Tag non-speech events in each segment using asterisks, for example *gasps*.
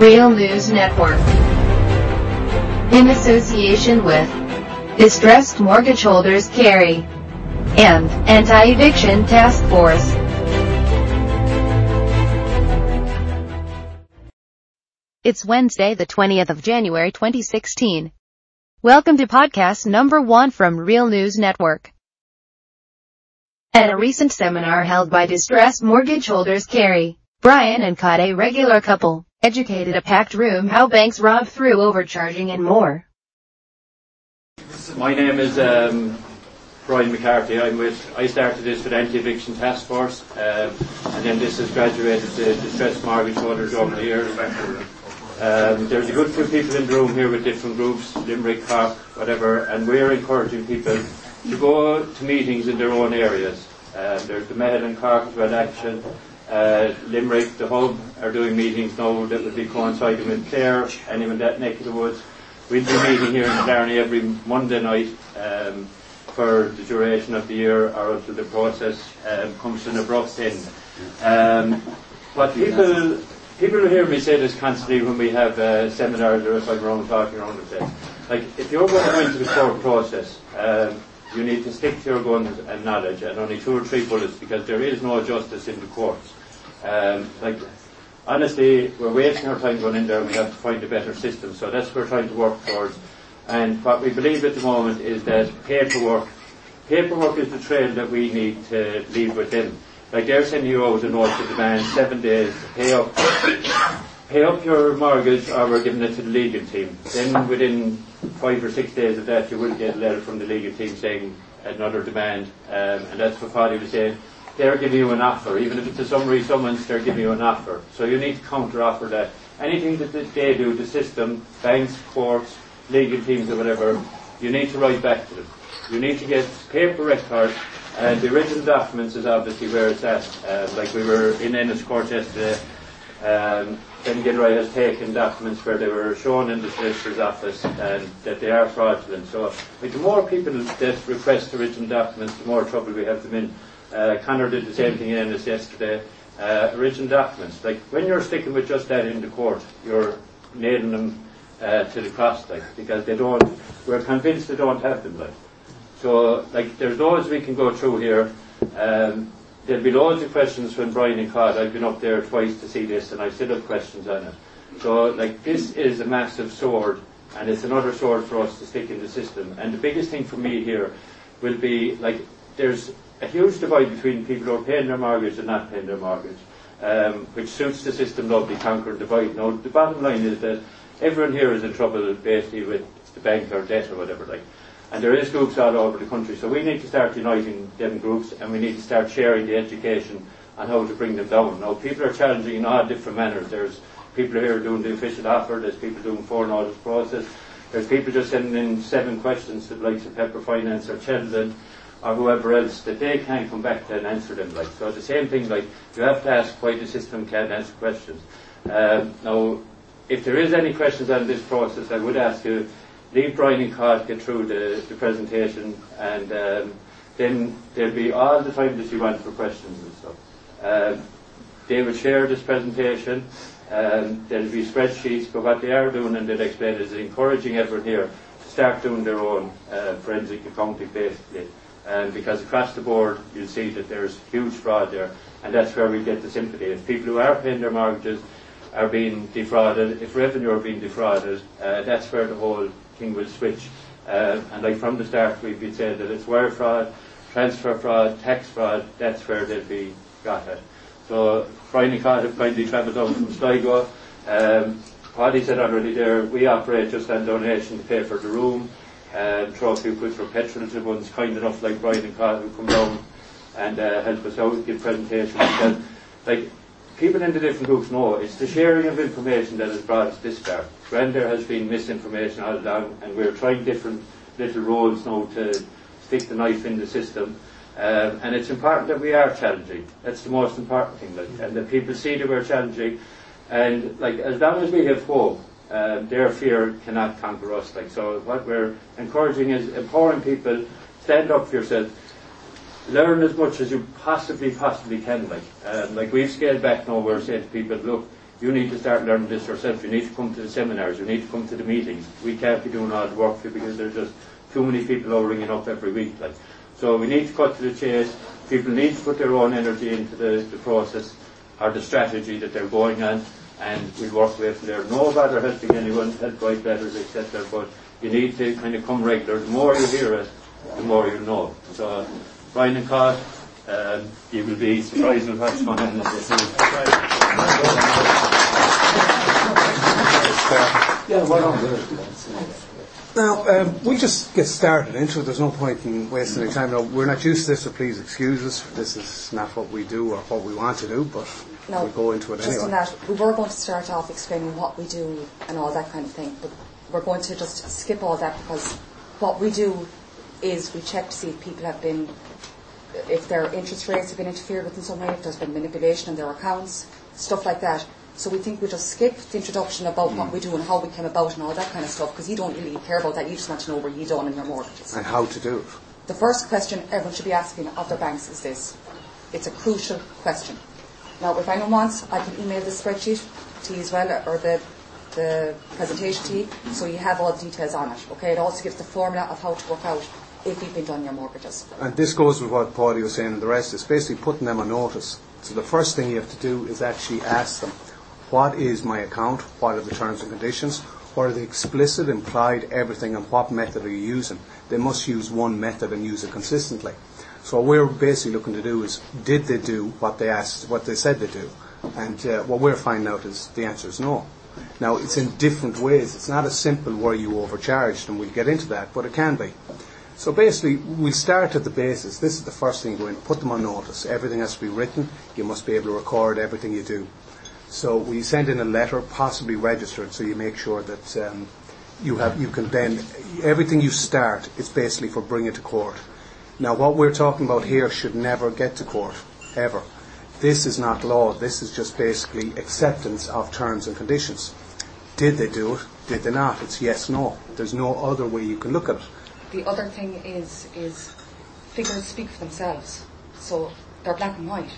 Real News Network. In association with Distressed Mortgage Holders Kerry and Anti-Eviction Task Force. It's Wednesday, the 20th of January 2016. Welcome to podcast number one from Real News Network. At a recent seminar held by Distressed Mortgage Holders Kerry, Brian and Kait, a regular couple, educated a packed room how banks rob through overcharging and more. My name is um, Brian McCarthy. I'm with, I started this with Anti-Eviction Task Force, um, and then this has graduated to Distressed Mortgage Holders over the years. Um, there's a good few people in the room here with different groups, Limerick, Cork, whatever, and we're encouraging people to go to meetings in their own areas. Uh, there's the Mahon and Cork as well action. Uh, Limerick, the Hub are doing meetings now that will be coinciding with Clare even that neck of the woods. We'll be meeting here in Blarney every Monday night um, for the duration of the year or until the process um, comes to an abrupt end. Um, but people people hear me say this constantly when we have uh, seminars or if I'm around talking around the place. Like, if you're going to go into the court process, um, you need to stick to your guns and knowledge and only two or three bullets because there is no justice in the courts. Um, like, honestly, we're wasting our time going in there and we have to find a better system. So that's what we're trying to work towards. And what we believe at the moment is that paperwork, paperwork is the trail that we need to leave with them. Like they're sending you out a notice of demand, seven days to pay up, pay up your mortgage or we're giving it to the legal team. Then within five or six days of that you will get a letter from the legal team saying another demand. Um, and that's what Paddy was saying. They're giving you an offer. Even if it's a summary summons, they're giving you an offer. So you need to counter offer that. Anything that they do, the system, banks, courts, legal teams or whatever, you need to write back to them. You need to get paper records, and the original documents is obviously where it's at. Um, like we were in Ennis Court yesterday, um, Ben Gilroy has taken documents where they were shown in the solicitor's office and that they are fraudulent. So like, the more people that request the original documents, the more trouble we have them in. Uh, Connor did the same thing in Ennis yesterday. Uh, original documents. Like when you're sticking with just that in the court, you're nailing them uh, to the cross, like because they don't. We're convinced they don't have them, like. So, like, there's loads we can go through here. Um, there'll be loads of questions when Brian and Kait. I've been up there twice to see this, and I still have questions on it. So, like, this is a massive sword, and it's another sword for us to stick in the system. And the biggest thing for me here will be, like, there's a huge divide between people who are paying their mortgage and not paying their mortgage, um, which suits the system lovely, conquer and divide. Now, the bottom line is that everyone here is in trouble, basically, with the bank or debt or whatever, like. And there is groups all over the country. So we need to start uniting them groups and we need to start sharing the education on how to bring them down. Now people are challenging in all different manners. There's people here doing the official offer, there's people doing foreign notice process, there's people just sending in seven questions to the likes of Pepper Finance or Cheldon or whoever else that they can't come back and answer them. Like so, the same thing. Like you have to ask why the system can't answer questions. Um, now, if there is any questions on this process, I would ask you leave Brian and Kait get through the, the presentation, and um, then there'll be all the time that you want for questions and stuff. Um, they will share this presentation. Um, there'll be spreadsheets, but what they are doing, and they'll explain, is encouraging everyone here to start doing their own uh, forensic accounting, basically. Um, because across the board, you'll see that there's huge fraud there, and that's where we get the sympathy. If people who are paying their mortgages are being defrauded, if revenue are being defrauded, uh, that's where the whole thing will switch. Uh, and like from the start, we've been saying that it's wire fraud, transfer fraud, tax fraud, that's where they'll be got at. So Friday have kindly travelled down from Sligo. Um, Paddy said already there, we operate just on donation to pay for the room, um, throw a few quid for petrol to ones kind enough like Brian and Carl who come down and uh, help us out, with give presentations. And, like people in the different groups know it's the sharing of information that has brought us this far. When there has been misinformation all along, and we're trying different little roles now to stick the knife in the system. Um, and it's important that we are challenging. That's the most important thing, like, and that people see that we're challenging. And like, as long as we have hope, uh, their fear cannot conquer us. Like, so what we're encouraging is empowering people. Stand up for yourself learn as much as you possibly, possibly can. Like, um, like we've scaled back now. We're saying to people, look, You need to start learning this yourself. You need to come to the seminars. You need to come to the meetings. We can't be doing all the work for you because there's just too many people over ringing up every week. Like, so we need to cut to the chase. People need to put their own energy into the, the process or the strategy that they're going on, and we'll work away from there. No bother helping anyone, help write letters, etc. But you need to kind of come regular. The more you hear it, the more you know. So, Brian and Kait, um, you will be surprised with what's going on. Yeah, well Now, um, we'll just get started into it. There's no point in wasting any time. No, we're not used to this, so please excuse us. This is not what we do or what we want to do, but no, we'll go into it just anyway. on that, we were going to start off explaining what we do and all that kind of thing, but we're going to just skip all that because what we do is we check to see if people have been, if their interest rates have been interfered with in some way, if there's been manipulation in their accounts, stuff like that. So we think we just skip the introduction about what hmm. we do and how we came about and all that kind of stuff because you don't really care about that. You just want to know where you done in your mortgages. And how to do it. The first question everyone should be asking of their banks is this. It's a crucial question. Now, if anyone wants, I can email the spreadsheet to you as well, or the, the presentation to you, so you have all the details on it. Okay, it also gives the formula of how to work out if you've been done your mortgages. And this goes with what Paulie was saying and the rest. It's basically putting them on notice. So the first thing you have to do is actually ask them, what is my account? What are the terms and conditions? What are the explicit, implied, everything, and what method are you using? They must use one method and use it consistently. So what we're basically looking to do is, did they do what they asked, what they said they do? And uh, what we're finding out is the answer is no. Now it's in different ways. It's not as simple where you overcharged, and we'll get into that, but it can be. So basically, we start at the basis. This is the first thing you go in, put them on notice. Everything has to be written. You must be able to record everything you do. So we send in a letter, possibly registered, so you make sure that um, you have you can then everything you start. It's basically for bringing to court. Now, what we're talking about here should never get to court ever. This is not law. This is just basically acceptance of terms and conditions. Did they do it? Did they not? It's yes, no. There's no other way you can look at it. The other thing is is figures speak for themselves. So they're black and white,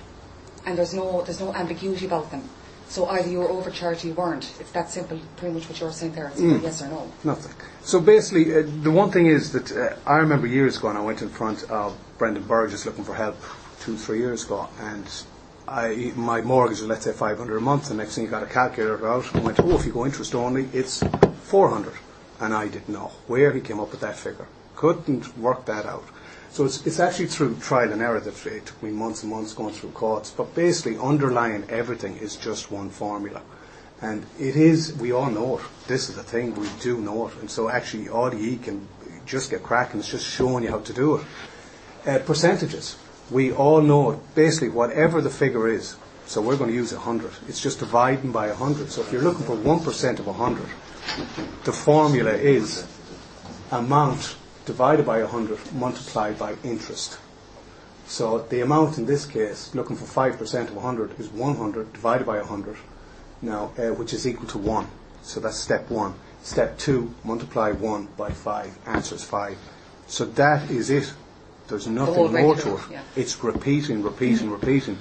and there's no there's no ambiguity about them. So either you were overcharged or you weren't. It's that simple, pretty much what you're saying there. It's mm. yes or no. Nothing. So basically, uh, the one thing is that uh, I remember years ago, and I went in front of Brendan Burgess looking for help two, three years ago, and I, my mortgage was, let's say, 500 a month. The next thing he got a calculator out and went, oh, if you go interest only, it's 400. And I didn't know where he came up with that figure. Couldn't work that out. So it's, it's actually through trial and error that it took me months and months going through courts. But basically, underlying everything is just one formula. And it is, we all know it. This is the thing, we do know it. And so actually, RDE can just get cracking. It's just showing you how to do it. Uh, percentages. We all know it. Basically, whatever the figure is, so we're going to use 100. It's just dividing by 100. So if you're looking for 1% of 100, the formula is amount divided by 100 multiplied by interest. So the amount in this case, looking for 5% of 100, is 100 divided by 100, now, uh, which is equal to 1. So that's step 1. Step 2, multiply 1 by 5, answers 5. So that is it. There's nothing more to it. Yeah. It's repeating, repeating, repeating.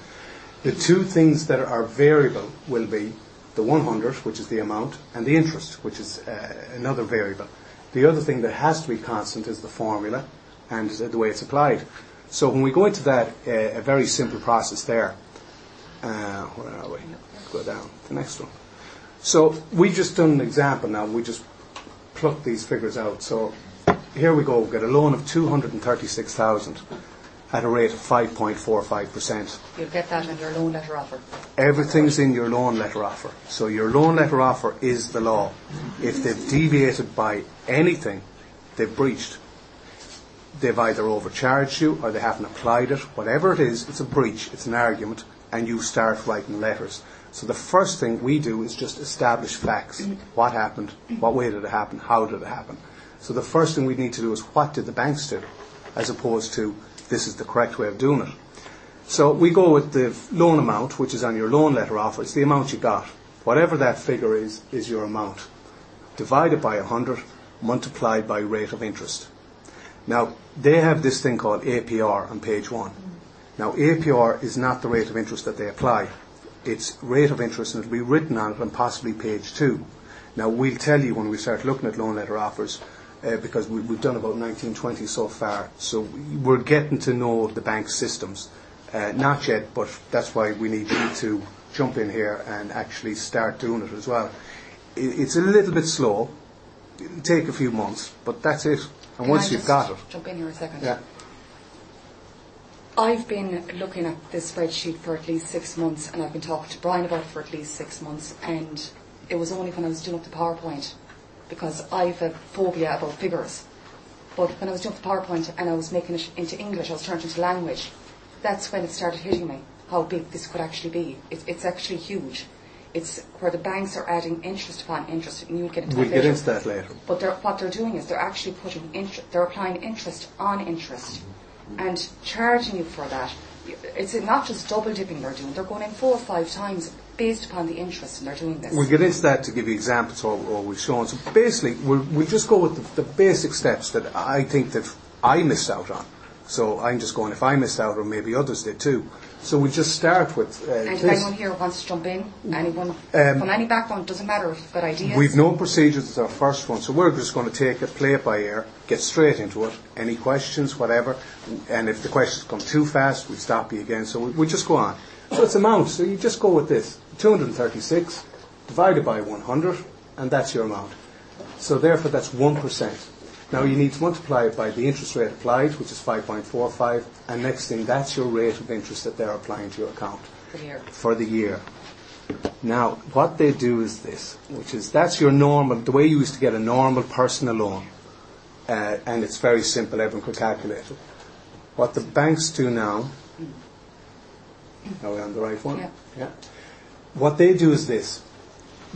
The two things that are variable will be the 100, which is the amount, and the interest, which is uh, another variable. The other thing that has to be constant is the formula and the way it's applied. So when we go into that, uh, a very simple process there. Uh, where are we? Go down. The next one. So we've just done an example now. We just plucked these figures out. So here we go. We get a loan of 236,000 at a rate of 5.45%. You'll get that in your loan letter offer. Everything's in your loan letter offer. So your loan letter offer is the law. If they've deviated by anything, they've breached. They've either overcharged you or they haven't applied it. Whatever it is, it's a breach, it's an argument, and you start writing letters. So the first thing we do is just establish facts. What happened? What way did it happen? How did it happen? So the first thing we need to do is what did the banks do? As opposed to this is the correct way of doing it. So we go with the loan amount, which is on your loan letter offer. It's the amount you got. Whatever that figure is, is your amount. Divided by 100, multiplied by rate of interest. Now, they have this thing called APR on page one. Now, APR is not the rate of interest that they apply. its rate of interest and it'll be written on it on possibly page two. Now we'll tell you when we start looking at loan letter offers uh, because we, we've done about 1920 so far. So we're getting to know the bank systems. Uh, not yet, but that's why we need you to jump in here and actually start doing it as well. It, it's a little bit slow. It'll take a few months, but that's it. And Can once I you've got it, Jump in here a second. yeah. I've been looking at this spreadsheet for at least six months, and I've been talking to Brian about it for at least six months, and it was only when I was doing up the PowerPoint, because I've a phobia about figures. But when I was doing the PowerPoint and I was making it into English, I was turning it into language, that's when it started hitting me how big this could actually be. It, it's actually huge. It's where the banks are adding interest upon interest, and you'll get into We'll that get later. into that later. But they're, what they're doing is they're actually putting inter- they're applying interest on interest and charging you for that. It's not just double dipping they're doing; they're going in four or five times based upon the interest, and they're doing this. We'll get into that to give you examples or, or we've shown. So basically, we'll, we'll just go with the, the basic steps that I think that I missed out on. So I'm just going, if I missed out, or maybe others did too. So we'll just start with uh, and if this. anyone here wants to jump in, anyone Um, from any background, doesn't matter if you've got ideas. We've no procedures as our first one, so we're just going to take it, play it by ear, get straight into it. Any questions, whatever, and if the questions come too fast, we'll stop you again. So we, we'll just go on. So it's amount. So you just go with this: 236 divided by 100, and that's your amount. So therefore, that's one percent. Now you need to multiply it by the interest rate applied, which is 5.45, and next thing, that's your rate of interest that they're applying to your account for the year. for the year. Now, what they do is this, which is that's your normal, the way you used to get a normal personal loan, uh, and it's very simple, everyone could calculate it. What the banks do now, are we on the right one? Yeah. yeah. What they do is this,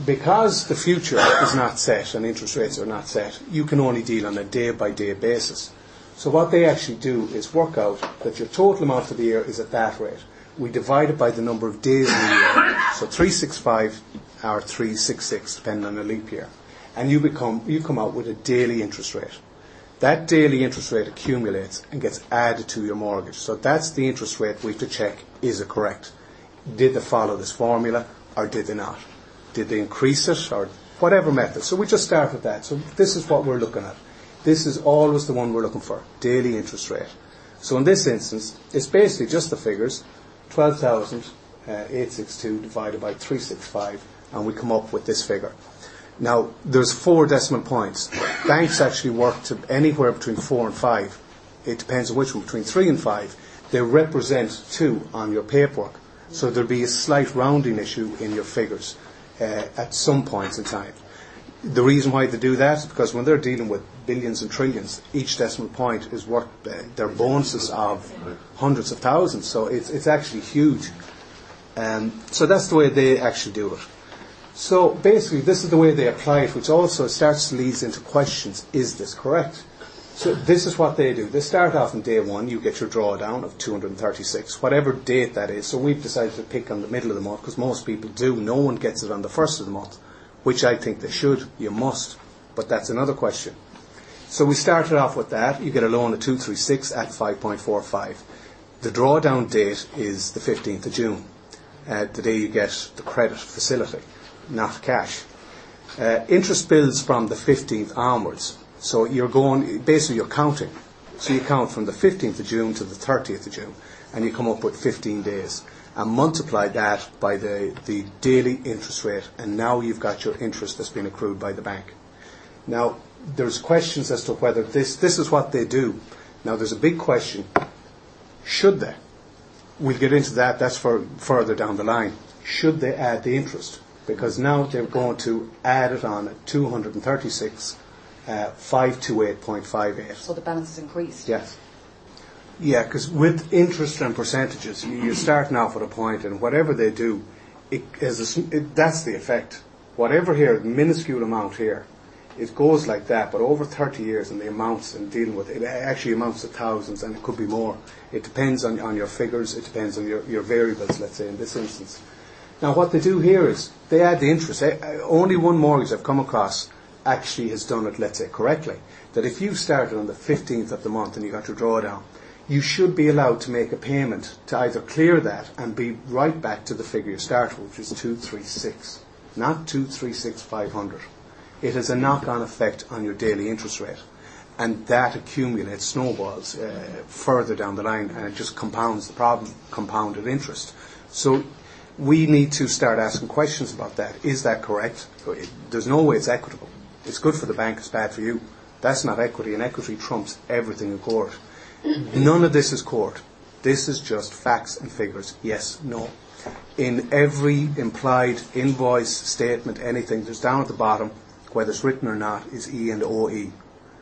because the future is not set and interest rates are not set, you can only deal on a day by day basis. So what they actually do is work out that your total amount for the year is at that rate. We divide it by the number of days in the year. So 365 or 366, depending on a leap year. And you become you come out with a daily interest rate. That daily interest rate accumulates and gets added to your mortgage. So that's the interest rate we have to check, is it correct? Did they follow this formula or did they not? Did they increase it or whatever method? So we just start with that. So this is what we're looking at. This is always the one we're looking for, daily interest rate. So in this instance, it's basically just the figures, 12,862 divided by 365, and we come up with this figure. Now, there's four decimal points. Banks actually work to anywhere between four and five. It depends on which one, between three and five. They represent two on your paperwork. So there'll be a slight rounding issue in your figures uh, at some points in time. The reason why they do that is because when they're dealing with billions and trillions, each decimal point is worth uh, their bonuses of hundreds of thousands. So it's, it's actually huge. Um, so that's the way they actually do it. So basically, this is the way they apply it, which also starts to lead into questions: Is this correct? So this is what they do. They start off on day one. You get your drawdown of 236, whatever date that is. So we've decided to pick on the middle of the month because most people do. No one gets it on the first of the month, which I think they should. You must, but that's another question. So we started off with that. You get a loan of 236 at 5.45. The drawdown date is the 15th of June, uh, the day you get the credit facility, not cash. Uh, interest bills from the 15th onwards. So you're going, basically you're counting. So you count from the 15th of June to the 30th of June, and you come up with 15 days. And multiply that by the, the daily interest rate, and now you've got your interest that's been accrued by the bank. Now, there's questions as to whether this, this is what they do. Now, there's a big question. Should they? We'll get into that, that's for further down the line. Should they add the interest? Because now they're going to add it on at 236, uh, 528.58. So the balance is increased. Yes. Yeah, because with interest and percentages, you- you're starting off at a point, and whatever they do, it, as a it, that's the effect. Whatever here, minuscule amount here, it goes like that, but over 30 years and the amounts and dealing with it, it actually amounts to thousands and it could be more. It depends on, on your figures, it depends on your, your variables, let's say, in this instance. Now, what they do here is they add the interest. Eh, eh, Only one mortgage I've come across actually has done it, let's say, correctly. That if you started on the 15th of the month and you got your drawdown, you should be allowed to make a payment to either clear that and be right back to the figure you started which is 236, not 236,500. It has a knock-on effect on your daily interest rate. And that accumulates, snowballs uh, further down the line, and it just compounds the problem, compounded interest. So we need to start asking questions about that. Is that correct? There's no way it's equitable. It's good for the bank, it's bad for you. That's not equity, and equity trumps everything in court. None of this is court. This is just facts and figures. Yes, no. In every implied invoice, statement, anything, there's down at the bottom, whether it's written or not, is E and OE.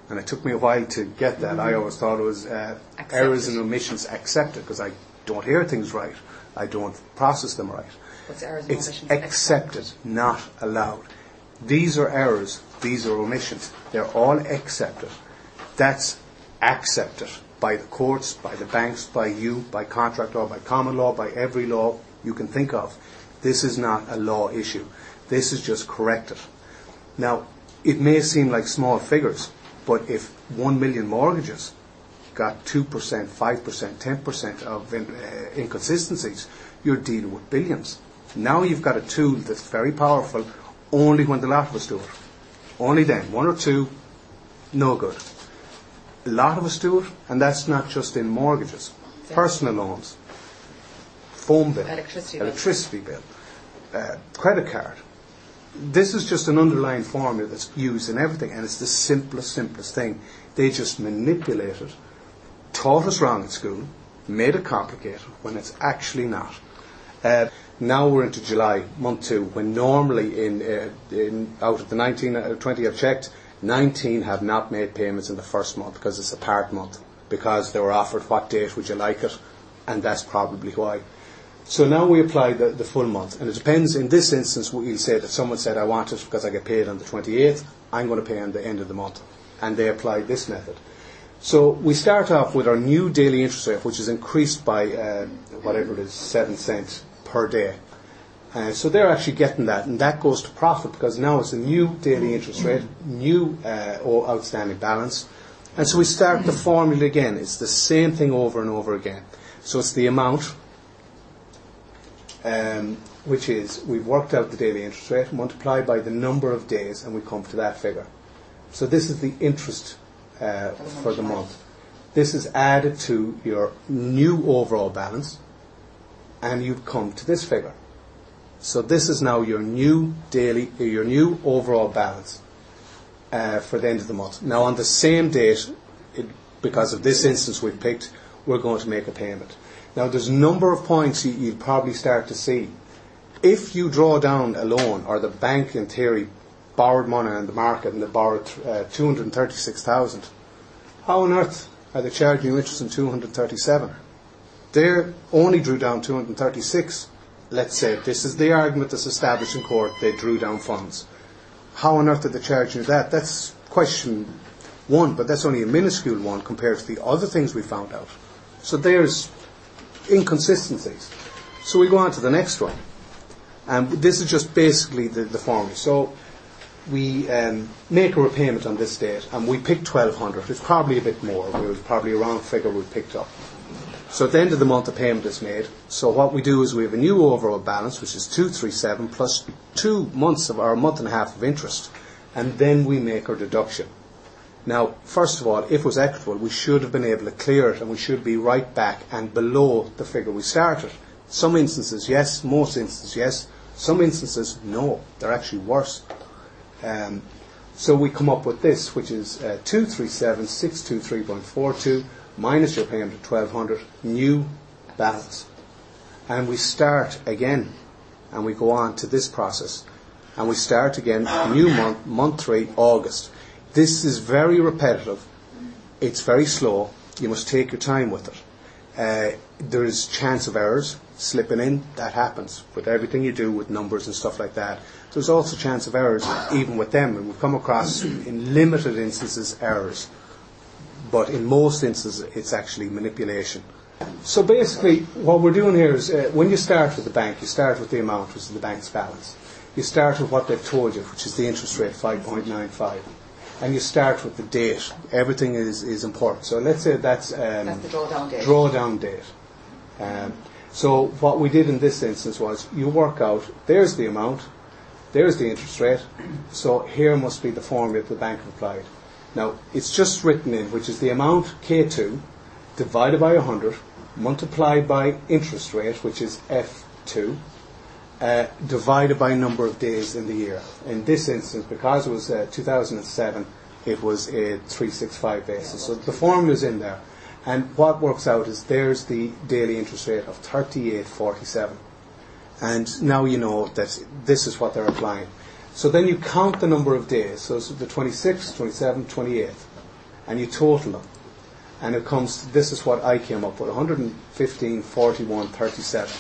And it took me a while to get that. I always thought it was uh, errors and omissions accepted because I don't hear things right. I don't process them right. What's errors and It's omissions? accepted, not allowed. These are errors, these are omissions. They're all accepted. That's accepted by the courts, by the banks, by you, by contract law, by common law, by every law you can think of. This is not a law issue. This is just corrected. Now, it may seem like small figures, but if one million mortgages got 2%, 5%, 10% of in, uh, inconsistencies, you're dealing with billions. Now you've got a tool that's very powerful only when the lot us do it. Only then. One or two, no good. A lot of us do it, and that's not just in mortgages. Personal loans, phone bill, Electricity bill. bill, uh, credit card. This is just an underlying formula that's used in everything, and it's the simplest, simplest thing. They just manipulate it, taught us wrong at school, made it complicated when it's actually not. Uh, now we're into July, month two, when normally in, uh, in out of the 19, uh, 20 I've checked, 19 have not made payments in the first month because it's a part month, because they were offered what date would you like it, and that's probably why. So now we apply the, the full month, and it depends. In this instance, we'll say that someone said, I want it because I get paid on the 28th, I'm going to pay on the end of the month. And they apply this method. So we start off with our new daily interest rate, which is increased by uh, whatever it is, 7 cents per day. Uh, so they're actually getting that, and that goes to profit because now it's a new daily interest rate, new uh, outstanding balance. And so we start the formula again. It's the same thing over and over again. So it's the amount um, which is we've worked out the daily interest rate, multiplied by the number of days, and we come to that figure. So this is the interest uh, for the month. This is added to your new overall balance, and you've come to this figure. So this is now your new daily, your new overall balance uh, for the end of the month. Now on the same date, it, because of this instance we've picked, we're going to make a payment. Now there's a number of points you, you'll probably start to see. If you draw down a loan, or the bank in theory borrowed money on the market and they borrowed uh, 236,000, how on earth are they charging you interest on 237? They only drew down 236. Let's say this is the argument that's established in court. They drew down funds. How on earth did they charging you that? That's question one, but that's only a minuscule one compared to the other things we found out. So there's inconsistencies. So we go on to the next one. And this is just basically the, the formula. So we um, make a repayment on this date, and we pick 1200. It's probably a bit more. It was probably a round figure we picked up. So at the end of the month, the payment is made. So what we do is we have a new overall balance, which is 237 plus two months of our month and a half of interest, and then we make our deduction. Now, first of all, if it was equitable, we should have been able to clear it, and we should be right back and below the figure we started. Some instances, yes. Most instances, yes. Some instances, no. They're actually worse. Um, so we come up with this, which is uh, 237,623.42 minus your payment of 1200, new balance. And we start again, and we go on to this process. And we start again, new month, month three, August. This is very repetitive. It's very slow. You must take your time with it. Uh, there is chance of errors slipping in. That happens with everything you do with numbers and stuff like that. There's also chance of errors even with them, and we've come across in limited instances errors. But in most instances, it's actually manipulation. So basically, what we're doing here is uh, when you start with the bank, you start with the amount, which is the bank's balance. You start with what they've told you, which is the interest rate, 5.95. and you start with the date. Everything is, is important. So let's say that's, um, That's the drawdown date. drawdown date. Um, so what we did in this instance was you work out, there's the amount, there's the interest rate, so here must be the formula the bank applied. Now, it's just written in, which is the amount K2 divided by 100, multiplied by interest rate, which is F2, uh, divided by number of days in the year. In this instance, because it was uh, 2007, it was a 365 basis. So the formula's in there. And what works out is there's the daily interest rate of 38.47. And now you know that this is what they're applying. So then you count the number of days. So the 26th, 27th, 28th. And you total them. And it comes, this is what I came up with, 115, 41, 37.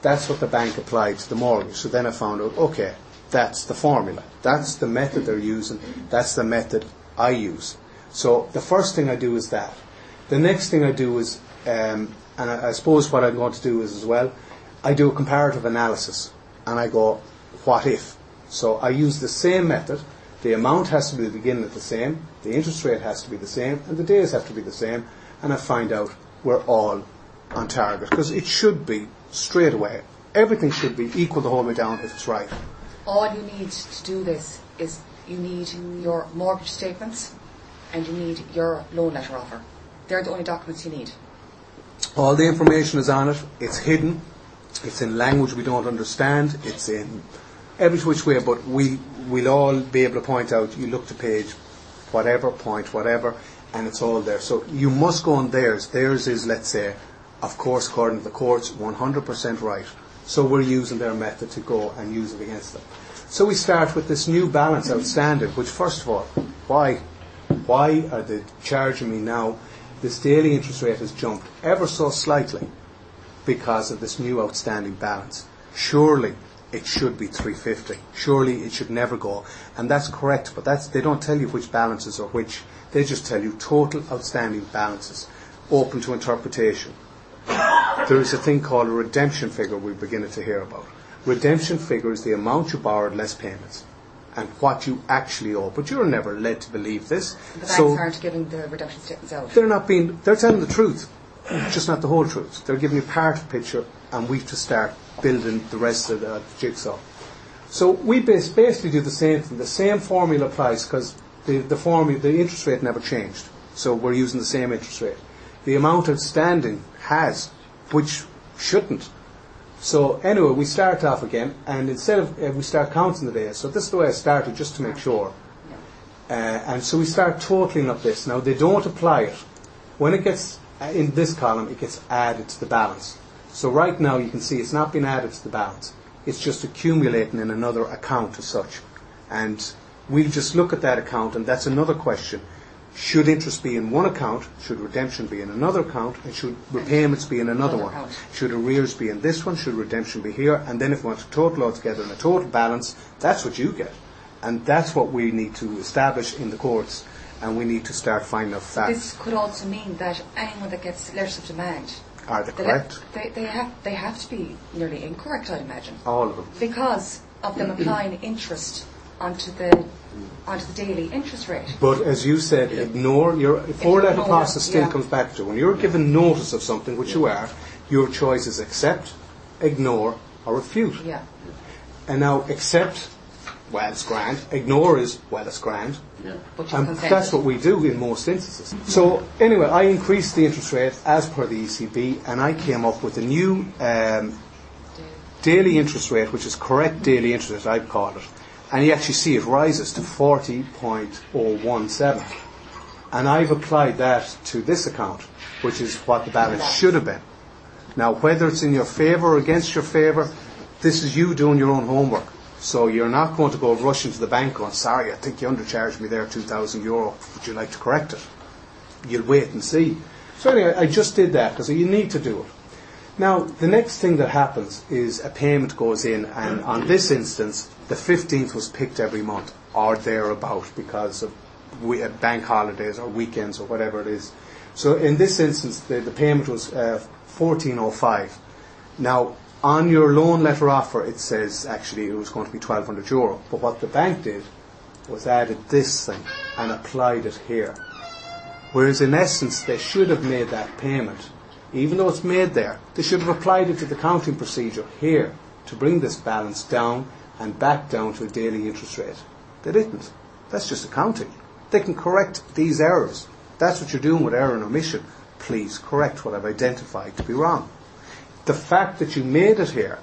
That's what the bank applied to the mortgage. So then I found out, okay, that's the formula. That's the method they're using. That's the method I use. So the first thing I do is that. The next thing I do is, um, and I, I suppose what I'm going to do is as well, I do a comparative analysis. And I go, what if? So I use the same method. The amount has to be the beginning at the same, the interest rate has to be the same, and the days have to be the same. And I find out we're all on target. Because it should be straight away. Everything should be equal the whole way down if it's right. All you need to do this is you need your mortgage statements and you need your loan letter offer. They're the only documents you need. All the information is on it. It's hidden. It's in language we don't understand. It's in every which way, but we will all be able to point out. You look to page, whatever point, whatever, and it's all there. So you must go on theirs. Theirs is, let's say, of course, according to the courts, 100% right. So we're using their method to go and use it against them. So we start with this new balance outstanding, which first of all, why, why are they charging me now? This daily interest rate has jumped ever so slightly because of this new outstanding balance. Surely it should be 350. Surely it should never go. And that's correct, but that's, they don't tell you which balances are which. They just tell you total outstanding balances, open to interpretation. There is a thing called a redemption figure we're beginning to hear about. Redemption figure is the amount you borrowed less payments and what you actually owe. But you're never led to believe this. The banks so aren't giving the redemption statements out. they're not being, they're telling the truth, just not the whole truth. They're giving you part of the picture and we've to start building the rest of the jigsaw. So we bas- basically do the same thing. The same formula applies because the, the formula, the interest rate never changed. So we're using the same interest rate. The amount outstanding has, which shouldn't. So anyway, we start off again, and instead of uh, we start counting the days. So this is the way I started, just to make sure. Uh, and so we start totaling up this. Now they don't apply it when it gets uh, in this column. It gets added to the balance. So right now you can see it's not been added to the balance. It's just accumulating in another account as such. And we'll just look at that account, and that's another question. Should interest be in one account? Should redemption be in another account? And should repayments be in another Another one? account. Should arrears be in this one? Should redemption be here? And then if we want to total all together in a total balance, that's what you get. And that's what we need to establish in the courts. And we need to start finding out facts. This could also mean that anyone that gets letters of demand, Are they they, correct? they, they, have, they have to be nearly incorrect, I'd imagine, All of them. because of them applying interest onto the onto the daily interest rate. But as you said, ignore your four letter Ignore, process still yeah. comes back to when you're given notice of something, which you are, your choice is accept, ignore, or refute. Yeah. And now accept, well it's grand. Ignore is well it's grand. But And consent. that's what we do in most instances. So anyway, I increased the interest rate as per the ECB, and I came up with a new um, daily interest rate, which is correct daily interest rate, I'd call it. And you actually see it rises to 40.017. And I've applied that to this account, which is what the balance should have been. Now, whether it's in your favour or against your favour, this is you doing your own homework. So you're not going to go rushing to the bank going, sorry, I think you undercharged me there 2,000 euro. Would you like to correct it? You'll wait and see. So anyway, I just did that because you need to do it. Now, the next thing that happens is a payment goes in, and on this instance, the 15th was picked every month, or thereabout, because of we, uh, bank holidays or weekends or whatever it is. So in this instance, the, the payment was uh, 1405. Now, on your loan letter offer, it says actually it was going to be 1200 euro. But what the bank did, was added this thing and applied it here. Whereas in essence, they should have made that payment. Even though it's made there, they should have applied it to the counting procedure here to bring this balance down and back down to a daily interest rate. They didn't. That's just accounting. They can correct these errors. That's what you're doing with error and omission. Please correct what I've identified to be wrong. The fact that you made it here,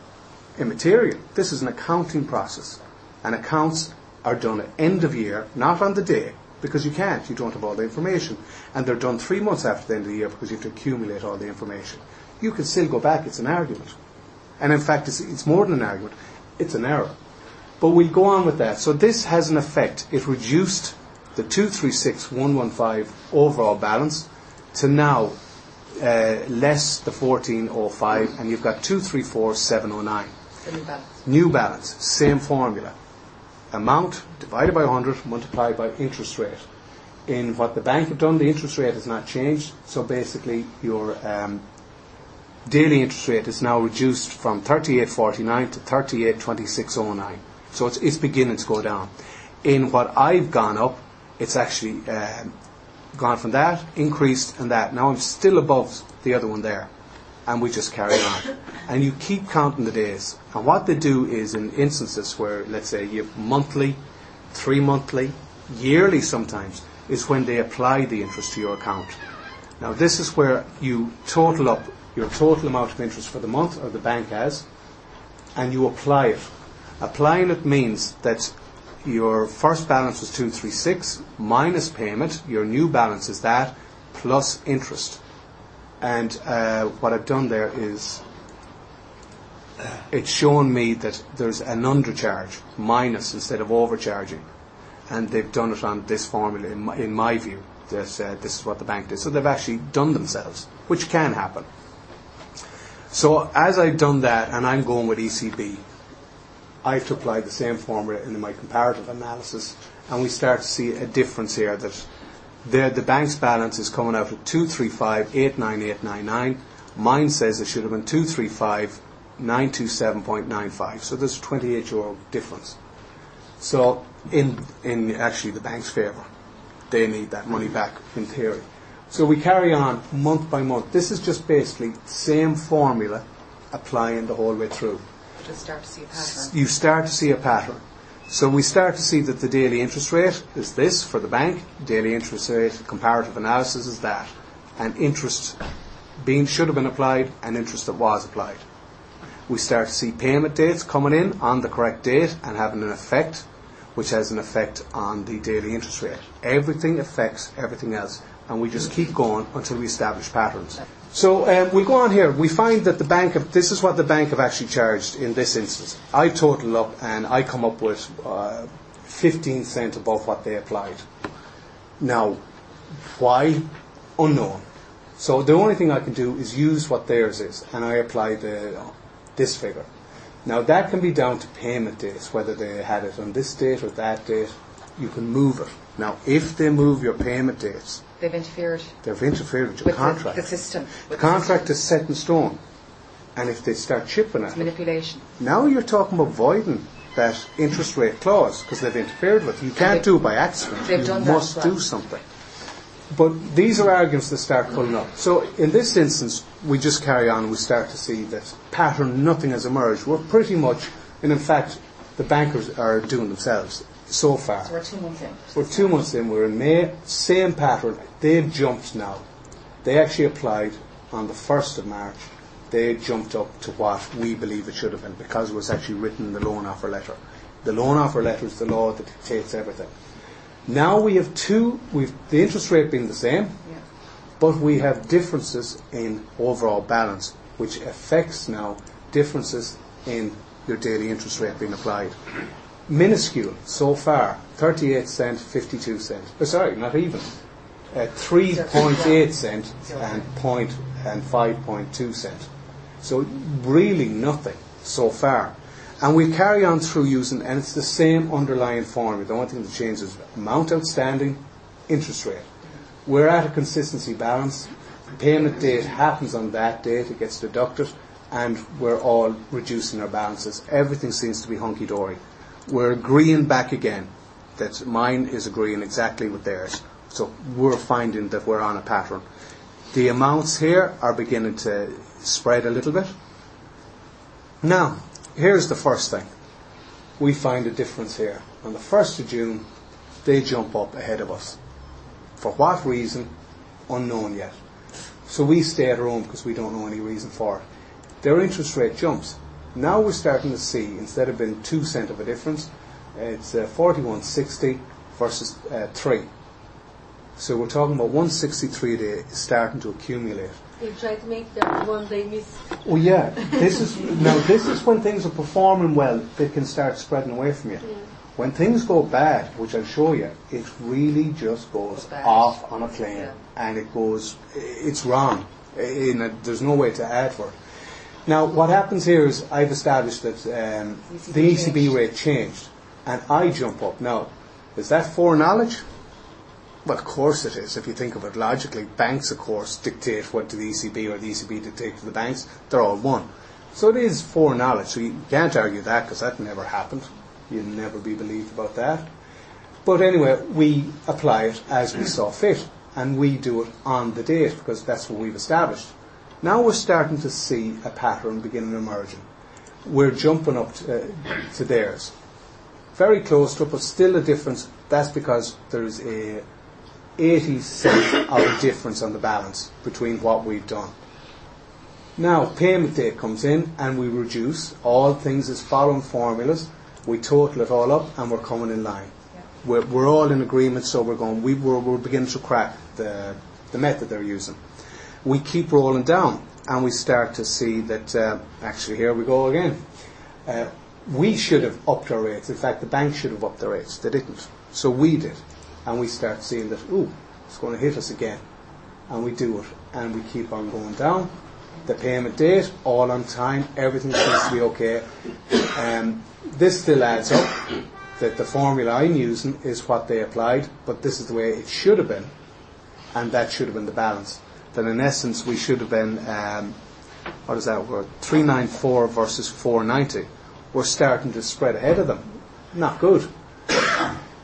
immaterial. This is an accounting process. And accounts are done at end of year, not on the day, because you can't. You don't have all the information. And they're done three months after the end of the year because you have to accumulate all the information. You can still go back. It's an argument. And in fact, it's, it's more than an argument. It's an error. But we'll go on with that. So this has an effect. It reduced the 236115 overall balance to now uh, less the 1405 and you've got 234709. The new balance. New balance, same formula. Amount divided by 100 multiplied by interest rate. In what the bank have done, the interest rate has not changed. So basically, your um, daily interest rate is now reduced from 38.49 to 38.2609. So it's, it's beginning to go down. In what I've gone up, it's actually um, gone from that, increased, and that. Now I'm still above the other one there. And we just carry on. And you keep counting the days. And what they do is in instances where, let's say, you have monthly, three monthly, yearly sometimes, is when they apply the interest to your account. Now this is where you total up your total amount of interest for the month, or the bank has, and you apply it. Applying it means that your first balance was 236 minus payment, your new balance is that, plus interest. And uh, what I've done there is it's shown me that there's an undercharge, minus instead of overcharging. And they've done it on this formula, in my, in my view. That, uh, this is what the bank did. So they've actually done themselves, which can happen. So as I've done that, and I'm going with ECB, I have to apply the same formula in my comparative analysis, and we start to see a difference here that the, the bank's balance is coming out at 235.89899. Mine says it should have been 235.927.95. So there's a 28 euro difference. So in, in actually the bank's favour, they need that money back in theory. So we carry on month by month. This is just basically the same formula applying the whole way through. Just start to see a pattern. You start to see a pattern. So we start to see that the daily interest rate is this for the bank, daily interest rate comparative analysis is that, and interest being should have been applied and interest that was applied. We start to see payment dates coming in on the correct date and having an effect, which has an effect on the daily interest rate. Everything affects everything else, and we just keep going until we establish patterns. So um, we'll go on here. We find that the bank, have, this is what the bank have actually charged in this instance. I total up and I come up with uh, 15 cent above what they applied. Now, why? Unknown. So the only thing I can do is use what theirs is, and I apply the, this figure. Now that can be down to payment dates, whether they had it on this date or that date. You can move it. Now, if they move your payment dates, They've interfered they've interfered with your with contract. the, the system. The contract is set in stone. And if they start chipping the it, manipulation. now you're talking about voiding that interest rate clause because they've interfered with it. You can't do it by accident. they've you done that must well. do something. But these are arguments that start pulling up. So in this instance, we just carry on and we start to see that pattern, nothing has emerged. We're pretty much, and in fact, the bankers are doing themselves so far. So we're two months in. We're two months in, we're in May, same pattern. They've jumped now. They actually applied on the 1st of March. They jumped up to what we believe it should have been because it was actually written in the loan offer letter. The loan offer letter is the law that dictates everything. Now we have two, we've the interest rate being the same, Yeah. but we have differences in overall balance, which affects now differences in your daily interest rate being applied. Minuscule so far, 38 cent, 52 cent. Oh, sorry, not even. Uh, 3.8 cent and point and 5.2 cent. So really nothing so far. And we carry on through using, and it's the same underlying formula. The only thing that changes is amount outstanding, interest rate. We're at a consistency balance. Payment date happens on that date, it gets deducted, and we're all reducing our balances. Everything seems to be hunky dory. We're agreeing back again that mine is agreeing exactly with theirs. So we're finding that we're on a pattern. The amounts here are beginning to spread a little bit. Now, here's the first thing. We find a difference here. On the 1st of June, they jump up ahead of us. For what reason? Unknown yet. So we stay at home because we don't know any reason for it. Their interest rate jumps. Now we're starting to see, instead of being 2 cent of a difference, it's uh, 41.60 versus uh, 3. So we're talking about 163 a day starting to accumulate. They try to make that one they miss. Well, yeah. This is now. This is when things are performing well. They can start spreading away from you. When things go bad, which I'll show you, it really just goes off on a plane, Yeah. and it goes. It's wrong. A, there's no way to add for it. Now, what happens here is I've established that um, ECB the ECB changed. rate changed, and I jump up. Now, is that foreknowledge? Well, of course it is. If you think of it logically, banks, of course, dictate what to the ECB or the ECB dictate to the banks. They're all one. So it is foreknowledge. So you can't argue that because that never happened. You'll never be believed about that. But anyway, we apply it as we saw fit, and we do it on the date because that's what we've established. Now we're starting to see a pattern beginning emerging. We're jumping up to, to theirs. Very close to it, but still a difference. That's because there's a 80 cent of a difference on the balance between what we've done. Now, payment date comes in and we reduce all things as following formulas. We total it all up and we're coming in line. We're, we're all in agreement, so we're going, we, we're, we're beginning to crack the, the method they're using. We keep rolling down and we start to see that, uh, actually, here we go again. Uh, we should have upped our rates. In fact, the bank should have upped their rates. They didn't. So we did. And we start seeing that, ooh, it's going to hit us again. And we do it. And we keep on going down. The payment date, all on time, everything seems to be okay. Um, this still adds up. That the formula I'm using is what they applied, but this is the way it should have been. And that should have been the balance. That in essence, we should have been, um, what is that word? 394 versus 490. We're starting to spread ahead of them. Not good.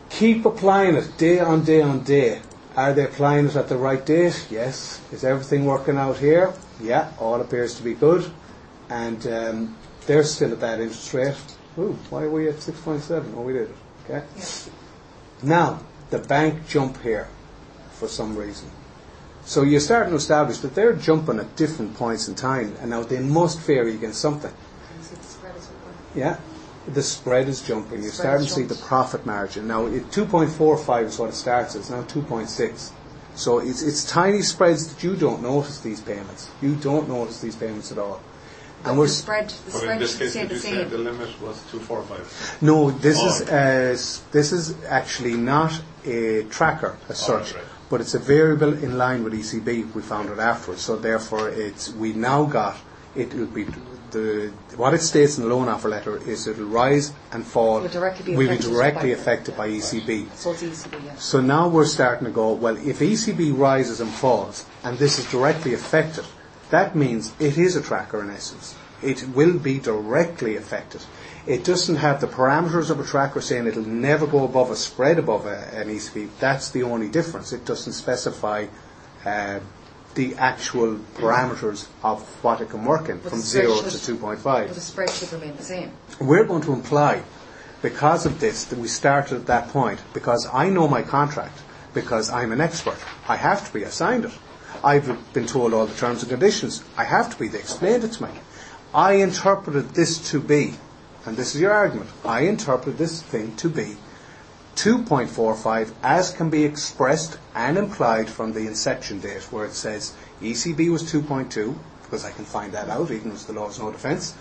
Keep applying it day on day on day. Are they applying it at the right date? Yes. Is everything working out here? Yeah, all appears to be good. And um, they're still at that interest rate. Ooh, why are we at 6.7? Oh, we did it. Okay. Now, the bank jump here for some reason. So you're starting to establish that they're jumping at different points in time, and now they must vary against something. See the spread is open. Yeah, the spread is jumping. You're starting to see the profit margin. Now, it, 2.45 is what it starts as, now 2.6. So it's, it's tiny spreads that you don't notice these payments. You don't notice these payments at all. And we're the spread, the But in this case, stayed did you say the limit was two four five? no, this Oh, is uh, this is actually not a tracker as such, right. But it's a variable in line with ECB. We found it afterwards, so therefore it's we now got it will be the what it states in the loan offer letter is it'll rise and fall. We will directly be will be affected directly by- affected by ECB. So it's ECB, yeah. So now we're starting to go, well, if ECB rises and falls, and this is directly affected, that means it is a tracker in essence. It will be directly affected. It doesn't have the parameters of a tracker saying it'll never go above a spread above a, an ECB. That's the only difference. It doesn't specify uh, the actual parameters of what it can work in, But from 0 to 2.5 But the spread should remain the same. we're going to imply, because of this, that we started at that point, because I know my contract, because I'm an expert. I have to be. I signed it. I've been told all the terms and conditions. I have to be. They explained it to me. I interpreted this to be, and this is your argument, I interpreted this thing to be 2.45 as can be expressed and implied from the inception date where it says ECB was 2.2 because I can find that out even as the law is no defence.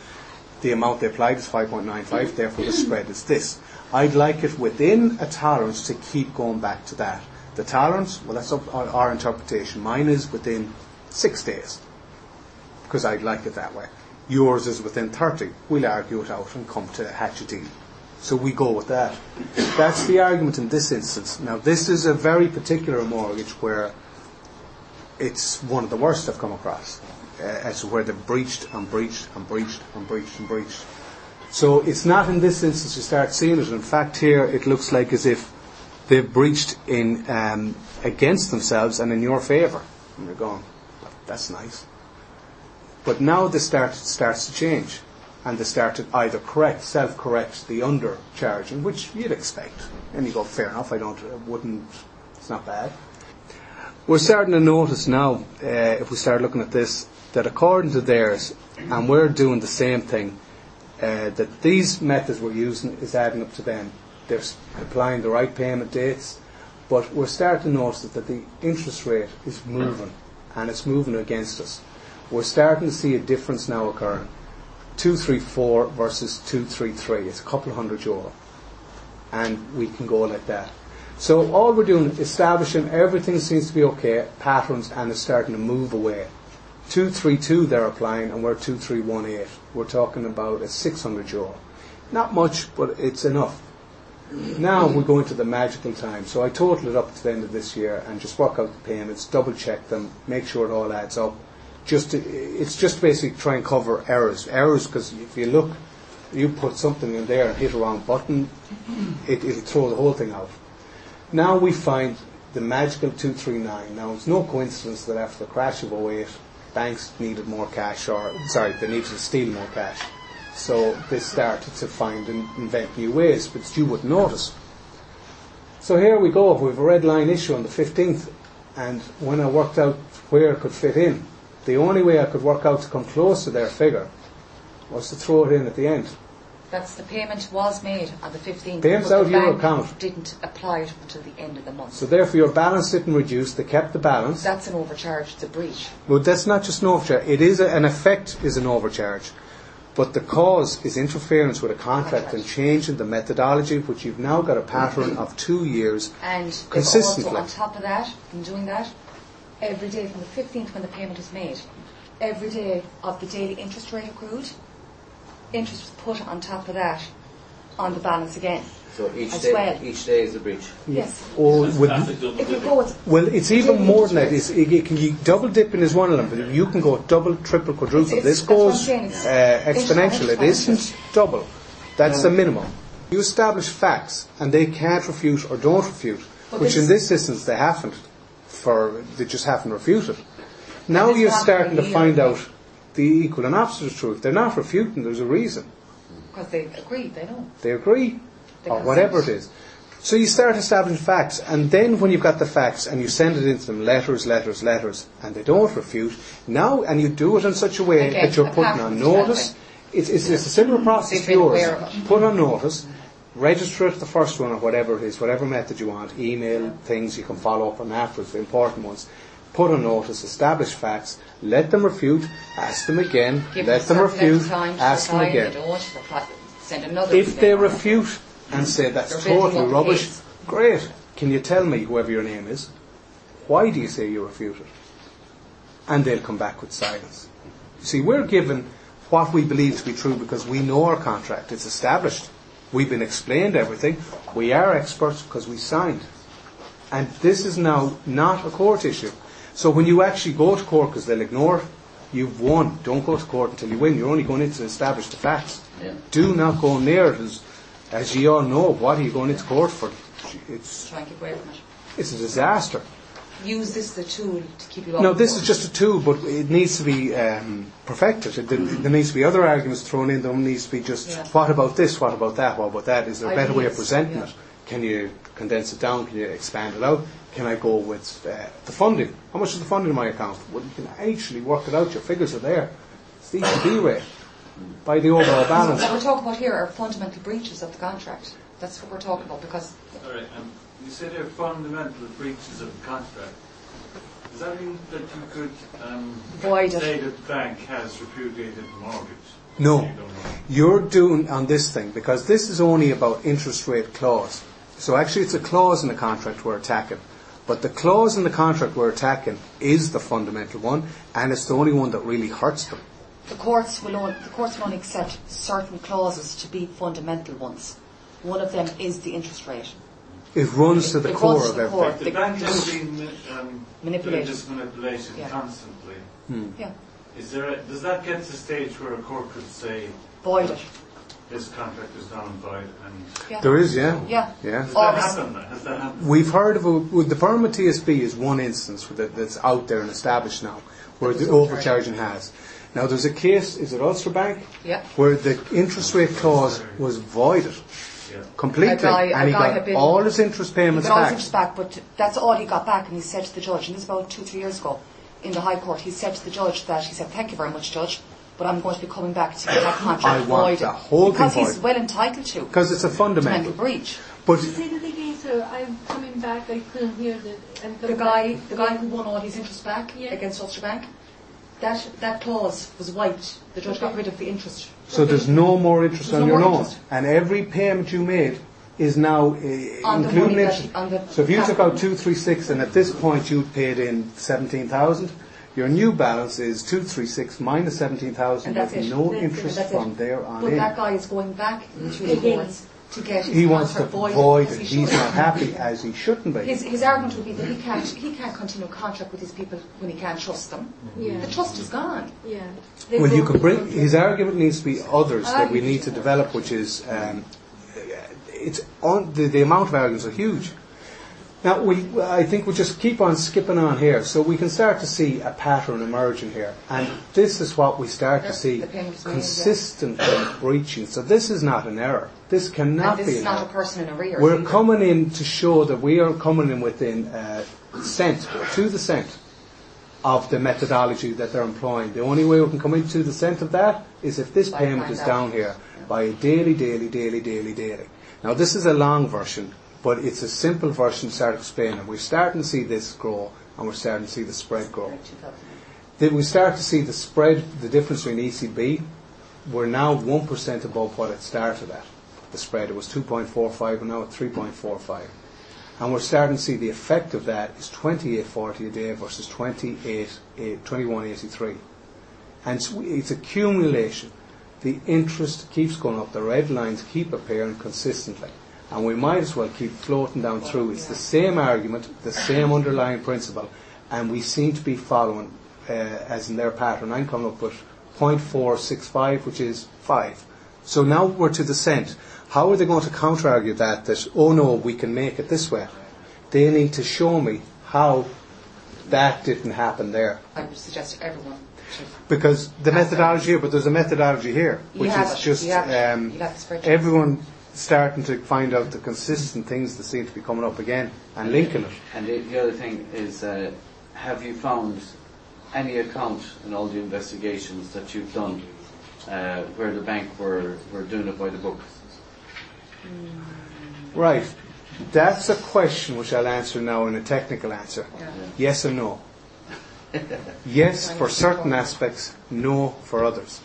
The amount they applied is 5.95 therefore the spread is this. I'd like it within a tolerance to keep going back to that. The tolerance, well that's our interpretation. Mine is within six days because I'd like it that way. Yours is within 30. We'll argue it out and come to a hatchet deal. So we go with that. That's the argument in this instance. Now, this is a very particular mortgage where it's one of the worst I've come across. Uh, as where they've breached and breached and breached and breached and breached. So it's not in this instance you start seeing it. In fact, here it looks like as if they've breached in um, against themselves and in your favour. And you're going, that's nice. But now the start starts to change, and they start to either correct, self-correct the undercharging, which you'd expect, and you go, fair enough. I don't, wouldn't. It's not bad. We're starting to notice now, uh, if we start looking at this, that according to theirs, and we're doing the same thing, uh, that these methods we're using is adding up to them. They're applying the right payment dates, but we're starting to notice that the interest rate is moving, and it's moving against us. We're starting to see a difference now occurring. 234 versus 233. It's a couple of hundred euro. And we can go like that. So all we're doing is establishing everything seems to be okay, patterns, and it's starting to move away. 232 they're applying, and we're 2318. We're talking about a 600 euro. Not much, but it's enough. Now we're going to the magical time. So I total it up to the end of this year and just work out the payments, double check them, make sure it all adds up. Just it's just basically try and cover errors. Errors because if you look, you put something in there and hit a wrong button, it, it'll throw the whole thing out. Now we find the magical 239. Now it's no coincidence that after the crash of 08, banks needed more cash, or sorry, they needed to steal more cash. So they started to find and invent new ways, but you would notice. So here we go. We have a red line issue on the 15th, and when I worked out where it could fit in, the only way I could work out to come close to their figure was to throw it in at the end. That's the payment was made on the 15th. Payment's out the of your account. Didn't apply it until the end of the month. So therefore your balance didn't reduce, they kept the balance. That's an overcharge. It's a breach. But that's not just an overcharge. It is a, an effect is an overcharge, but the cause is interference with a contract and changing the methodology, which you've now got a pattern of two years And they've also, consistently. on top of that, in doing that, every day from the 15th when the payment is made, every day of the daily interest rate accrued, interest was put on top of that on the balance again. So each As day, well. each day is a breach. Yes. Or with, Classic If you go with well, it's even more than that. It's, it, it can, you, double dipping is one of them, but you can go double, triple, quadruple. It's- This it's- that's goes saying, it's uh, exponential. It exponential. isn't double. That's the minimum. You establish facts, and they can't refute or don't refute, But which this- in this instance they haven't. For they just haven't refuted. Now you're starting to find year. out the equal and opposite truth. They're not refuting. There's a reason. because they agreed, they know. They agree, They or whatever it is. So you start establishing facts, and then when you've got the facts and you send it into them, letters, letters, letters, and they don't refute, now, and you do it in such a way Again, that you're putting on notice, it's, it's, it's a similar process to yours. aware of it. Put on notice, register it the first one or whatever it is, whatever method you want, email, things you can follow up on afterwards, the important ones. Put a notice, establish facts, let them refute, ask them again, Give let them refute, ask them again. They send another If they refute and say that's totally rubbish, case. great. Can you tell me, whoever your name is, why do you say you refute it? And they'll come back with silence. You see, we're given what we believe to be true because we know our contract. It's established. We've been explained everything. We are experts because we signed. And this is now not a court issue. So when you actually go to court because they'll ignore it, you've won. Don't go to court until you win. You're only going in to establish the facts. Yeah. Do not go near it. As, as you all know, what are you going into court for? It's, Try and keep away from it. it's a disaster. Use this as a tool to keep you up. No, this is just a tool, but it needs to be um, perfected. There, there needs to be other arguments thrown in. There needs to be just, Yeah. what about this? What about that? What about that? Is there a better way of presenting yeah. it? Can you condense it down? Can you expand it out? Can I go with uh, the funding? How much is the funding in my account? Well, you can actually work it out. Your figures are there. It's the ECB rate by the overall balance. What we're talking about here are fundamental breaches of the contract. That's what we're talking about because All right, um, you say there are fundamental breaches of the contract. Does that mean that you could um, Void it. say that the bank has repudiated the mortgage? No. You You're doing on this thing because this is only about interest rate clause. So actually, it's a clause in the contract we're attacking. But the clause in the contract we're attacking is the fundamental one, and it's the only one that really hurts them. the courts will only, the courts will only accept certain clauses to be fundamental ones. One of them is the interest rate. It runs to the It core of the everything. core. The The- bank has been um, Manipulated. doing this manipulation Yeah. constantly. Yeah. Is there a, does that get to the stage where a court could say, Void it. this contract is null and void and... Yeah. There is, yeah. Yeah. Yeah. Has Or that is- happened? Has that happened? We've heard of a, well, the firm with TSB is one instance that, that's out there and established now where the overcharging has. Now there's a case, is it Ulster Bank? Yeah. Where the interest rate clause was voided Yeah. completely guy- and he got been- all his interest He payments got all his back. interest back, but that's all he got back, and he said to the judge, and this is about two, three years ago, in the High Court, he said to the judge that, he said, thank you very much, Judge, but I'm going to be coming back to get that *gasps* contract I want voided. the whole thing Because he's voided. well entitled to. Because it's a Mental fundamental. breach. But you Say that again, sir. I'm coming back. I couldn't hear the. The guy, back. the guy who won all his interest back Yeah. against Ulster Bank, that, that clause was wiped. The judge got rid of the interest. So there's no more interest There's on no your more loan. interest. And every payment you made is now uh, On the including money that- interest. on the so if you took out 236 and at this point you paid in 17,000, your new balance is 236 minus 17,000 And that's with it. no That's it. interest That's from it. there on But in. that guy is going back to the Again. courts to get his He wants to contract voided void because it. he He's not happy as he shouldn't be. His, his argument would be that he can't, he can't continue a contract with his people when he can't trust them. Yeah. The trust is gone. Yeah. Well, you can bring his argument needs to be others that we need to develop, which is um, it's on the, the amount of arguments are huge. Now, we, I think we'll just keep on skipping on here, so we can start to see a pattern emerging here, and this is what we start to see yeah. consistently breaching. So this is not an error. This cannot this be is an not a error. person in arrears. We're either. coming in to show that we are coming in within uh, cent, to the cent, of the methodology that they're employing. The only way we can come into the cent of that is if this By payment is down here by a daily, daily, daily, daily, daily. Now this is a long version, but it's a simple version to start explaining. We're starting to see this grow, and we're starting to see the spread grow. Then we start to see the spread, the difference between ECB. We're now 1% above what it started at. The spread, it was 2.45 and now at 3.45. And we're starting to see the effect of that is 28.40 a day versus 28, eh, 21.83. And it's, it's accumulation. The interest keeps going up. The red lines keep appearing consistently. And we might as well keep floating down through. It's the same argument, the same underlying principle, and we seem to be following uh, as in their pattern. I'm coming up with 0.465, which is 5. So now we're to the cent. How are they going to counter-argue that, that, oh no, we can make it this way? They need to show me how that didn't happen there. I would suggest everyone. Because the methodology here, but there's a methodology here, which is it. just um, everyone starting to find out the consistent things that seem to be coming up again and linking it. And the, the other thing is, uh, have you found any account in all the investigations that you've done uh, where the bank were, were doing it by the book? Right. That's a question which I'll answer now in a technical answer. Yeah. Yes and no. Yes for certain aspects, no for others.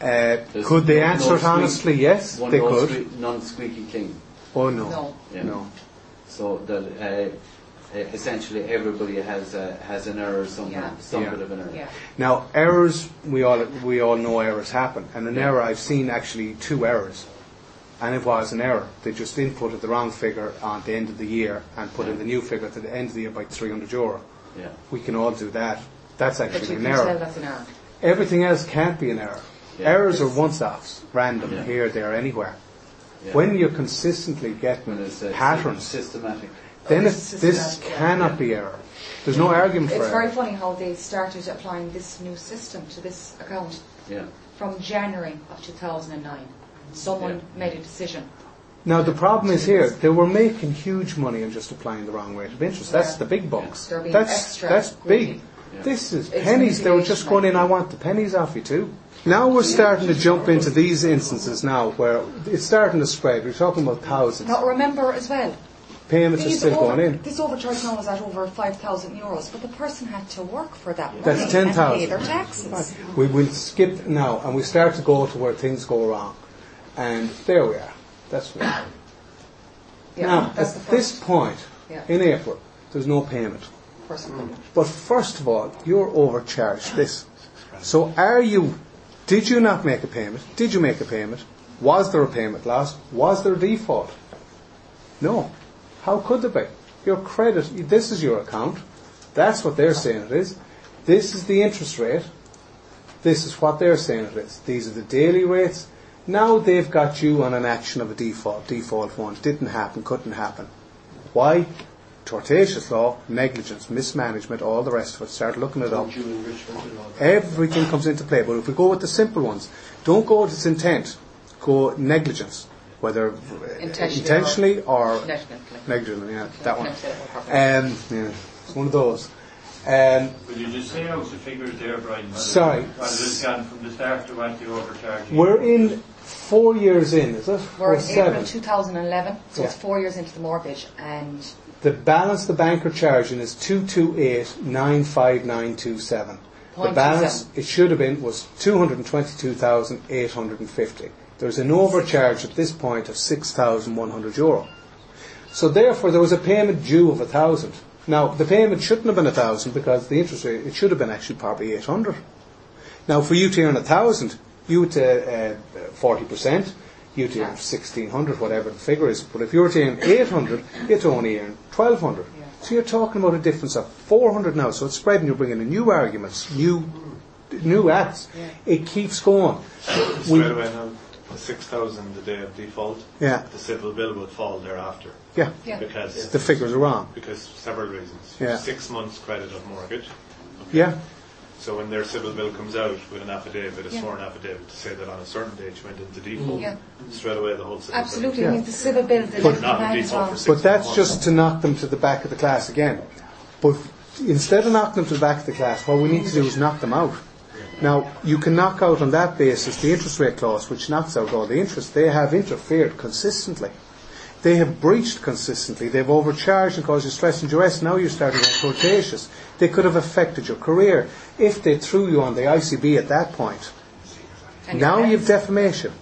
Uh, could they answer it squeak- honestly? Yes, One they could. sque- non-squeaky clean. Oh no. No. Yeah. No. So that uh, uh, essentially everybody has uh, has an error somewhere, Yeah. some Yeah. bit of an error. Yeah. Now, errors, we all, we all know errors happen. And an error, I've seen actually two errors. And it was an error. They just inputted the wrong figure at the end of the year and put in the new figure at the end of the year by 300 euro. Yeah. We can all do that. That's But actually you an can tell error. that's an error. Everything else can't be an error. Yeah. Errors are once-offs, random, Yeah. here, there, anywhere. Yeah. When you're consistently getting When it's, uh, patterns, systematic. then Oh, it, this this cannot yeah. be error. There's no argument for it. It's very error. funny how they started applying this new system to this account Yeah. from January of 2009. Someone made a decision. Now the problem is here, they were making huge money and just applying the wrong rate of interest. That's Yeah. the big bucks. They're That's, extra that's greedy. big. Yeah. This is It's pennies. They were just going in, I want the pennies off you too. Now we're starting to jump into these instances now where it's starting to spread. We're talking about thousands. Now remember as well, Payments are still over- going in. this overcharge now is at over 5,000 euros, but the person had to work for that money That's and 10,000. pay their taxes. We will skip now and we start to go to where things go wrong. And there we are. That's what. Yeah, now, that's the at this point, Yeah. in April, there's no payment. But first of all, you're overcharged this. So are you, did you not make a payment? Did you make a payment? Was there a payment lost? Was there a default? No. How could there be? Your credit, this is your account. That's what they're saying it is. This is the interest rate. This is what they're saying it is. These are the daily rates. Now they've got you on an action of a default, default one. Didn't happen, couldn't happen. Why? Tortious law, negligence, mismanagement, all the rest of it. Start looking it up. Everything comes into play. But if we go with the simple ones, don't go with its intent. Go negligence, whether Intentionally intentionally or Negligently. negligently. Yeah, that one. Perfect. Um, yeah, it's one of those. Um, Will you just say out the figures there, Brian? whether- Sorry. Whether it's gone from the start to what the overcharge is? we're in four years in, is it? We're Or in seven? April 2011, so it's four years into the mortgage, and The balance the bank are charging is two two eight nine five nine two seven. The balance it should have been was two hundred and twenty two thousand eight hundred and fifty. There's an overcharge at this point of six thousand one hundred euro. So therefore there was a payment due of a thousand. Now the payment shouldn't have been a thousand because the interest rate it should have been actually probably eight hundred. Now for you to earn a thousand, you would uh, forty percent, you to earn sixteen hundred, whatever the figure is. But if you were to earn eight hundred, you'd only earn twelve hundred. So you're talking about a difference of four hundred now. So it's spreading. You're bringing in new arguments, new new acts. It keeps going. We- Straight away now, the 6,000 the day of default, yeah, the civil bill would fall thereafter. yeah. Yeah. Because, The figures are wrong. because several reasons. Yeah. Six months credit of mortgage. Yeah, So when their civil bill comes out with an affidavit, a Yeah. sworn affidavit to say that on a certain date you went into default, Yeah. straight away the whole civil absolutely, Yeah. I mean, the civil bill, the bill. the Not in bank as default for six but that's months. just to knock them to the back of the class again. But instead of knocking them to the back of the class, what we need to do is knock them out. Now, you can knock out on that basis the interest rate clause, which knocks out all the interest. They have interfered consistently. They have breached consistently. They've overcharged and caused you stress and duress. Now you're starting to get tortious. They could have affected your career if they threw you on the ICB at that point. And now you've defamation.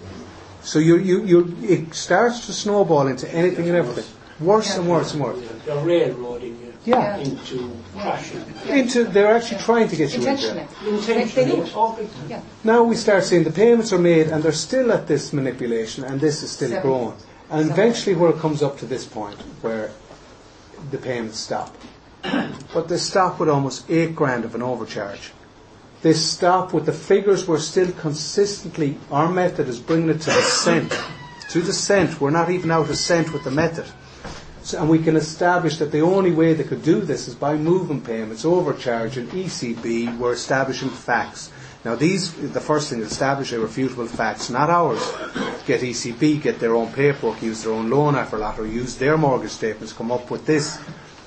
So you, you, you, it starts to snowball into anything and everything. Worse and worse and worse. They're railroading you Yeah. into crashing. Into, they're actually trying to get you into Intentionally. it. They, they Intentionally. do it. Big time. Yeah. Now we start seeing the payments are made and they're still at this manipulation and this is still Seven. growing. And eventually where it comes up to this point where the payments stop. But they stop with almost eight grand of an overcharge. They stop with the figures we're still consistently, our method is bringing it to the cent. To the cent. We're not even out a cent with the method. So, and we can establish that the only way they could do this is by moving payments, overcharging, ECB, we're establishing facts. Now these, the first thing is establish irrefutable facts, not ours. Get ECB, get their own paperwork, use their own loan letter, use their mortgage statements, come up with this.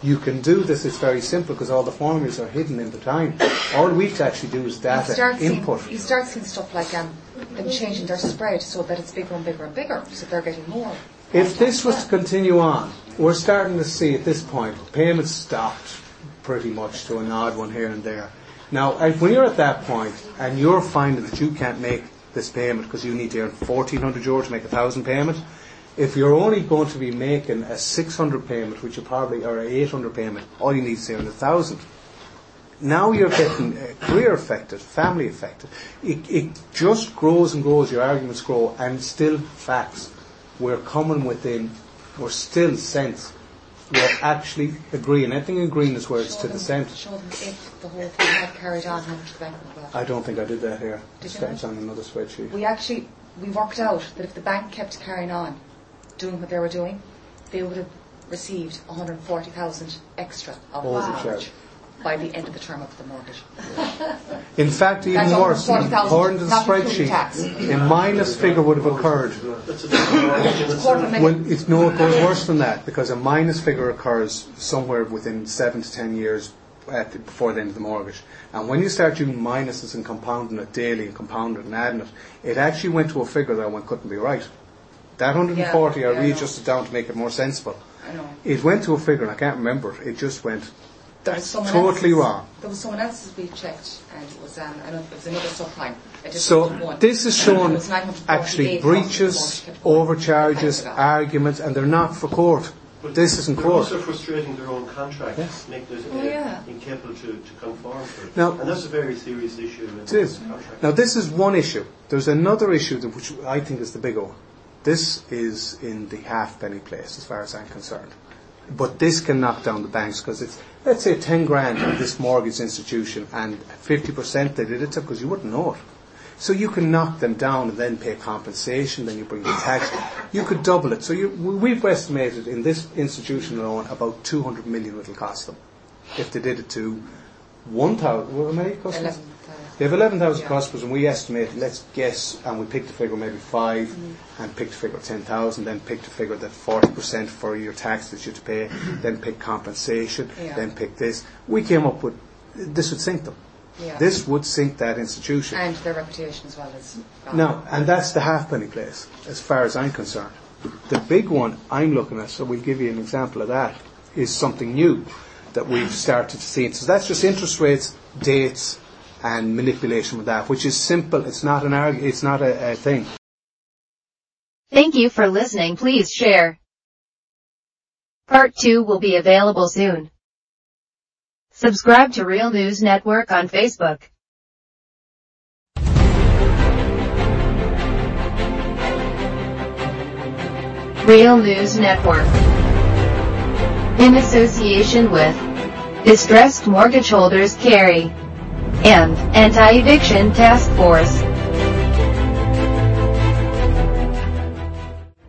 You can do this, it's very simple because all the formulas are hidden in the time. All we have to actually do is You data start, seeing, input. you start seeing stuff like um, them changing their spread so that it's bigger and bigger and bigger, so they're getting more. If this was to continue on, we're starting to see at this point payments stopped pretty much to an odd one here and there. Now, when you're at that point and you're finding that you can't make this payment because you need to earn 1400 euro to make a thousand payment, if you're only going to be making a 600 payment, which you probably, or an 800 payment, all you need is earn a thousand. Now you're getting uh, career affected, family affected. It, it just grows and grows, your arguments grow, and still facts. We're coming within, we're still cents. We're actually agreeing. Anything agreeing is where it's to the them- cent. Show them if the whole thing had carried on, how much the bank would have. I don't think I did that here. Did you not? on another spreadsheet. We actually, we worked out that if the bank kept carrying on doing what they were doing, they would have received 140,000 extra of Overcharge. mortgage by the end of the term of the mortgage. *laughs* In fact, even That's worse, 140,000, according to the not including spreadsheet, a minus figure would have occurred. It's quarter of a million. When it's no, it goes worse than that because a minus figure occurs somewhere within seven to ten years at the, before the end of the mortgage. And when you start doing minuses and compounding it daily and compounding it and adding it, it actually went to a figure that one couldn't be right. That 140 Yeah, I I readjusted down to make it more sensible. I know. It went to a figure, and I can't remember it. It just went. That's totally wrong. There was someone else's we checked, and it was um, I don't, it was another subprime. So this is It showing actually breaches, overcharges, Thanks for that. arguments, and they're not for court. But This isn't they're court. also frustrating their own contracts, Yes. make it Oh, yeah. incapable to, to conform to it. Now- and that's a very serious issue in It is. contract. Now, this is one issue. There's another issue that, which I think is the big one. This is in the halfpenny place, as far as I'm concerned. But this can knock down the banks because it's, let's say, 10 grand in this mortgage institution and 50% they did it to because you wouldn't know it. So you can knock them down and then pay compensation, then you bring the tax. You could double it. So you, we've estimated in this institution alone about 200 million it'll cost them if they did it to 1,000. How many customers? 11,000. They have 11,000 Yeah. customers and we estimate, let's guess, and we picked a figure maybe 5 Mm-hmm. and picked a figure 10,000, then picked a figure that 40% for your tax that you have to pay, then pick compensation, Yeah. then pick this. We came up with, this would sink them. Yeah. This would sink that institution. And their reputation as well is gone. No, and that's the halfpenny place, as far as I'm concerned. The big one I'm looking at, so we'll give you an example of that, is something new that we've started to see. So that's just interest rates, dates, and manipulation with that, which is simple. It's not an arg- It's not a, a thing. Thank you for listening. Please share. Part 2 will be available soon. Subscribe to Real News Network on Facebook. Real News Network. In association with Distressed Mortgage Holders Kerry and Anti-Eviction Task Force.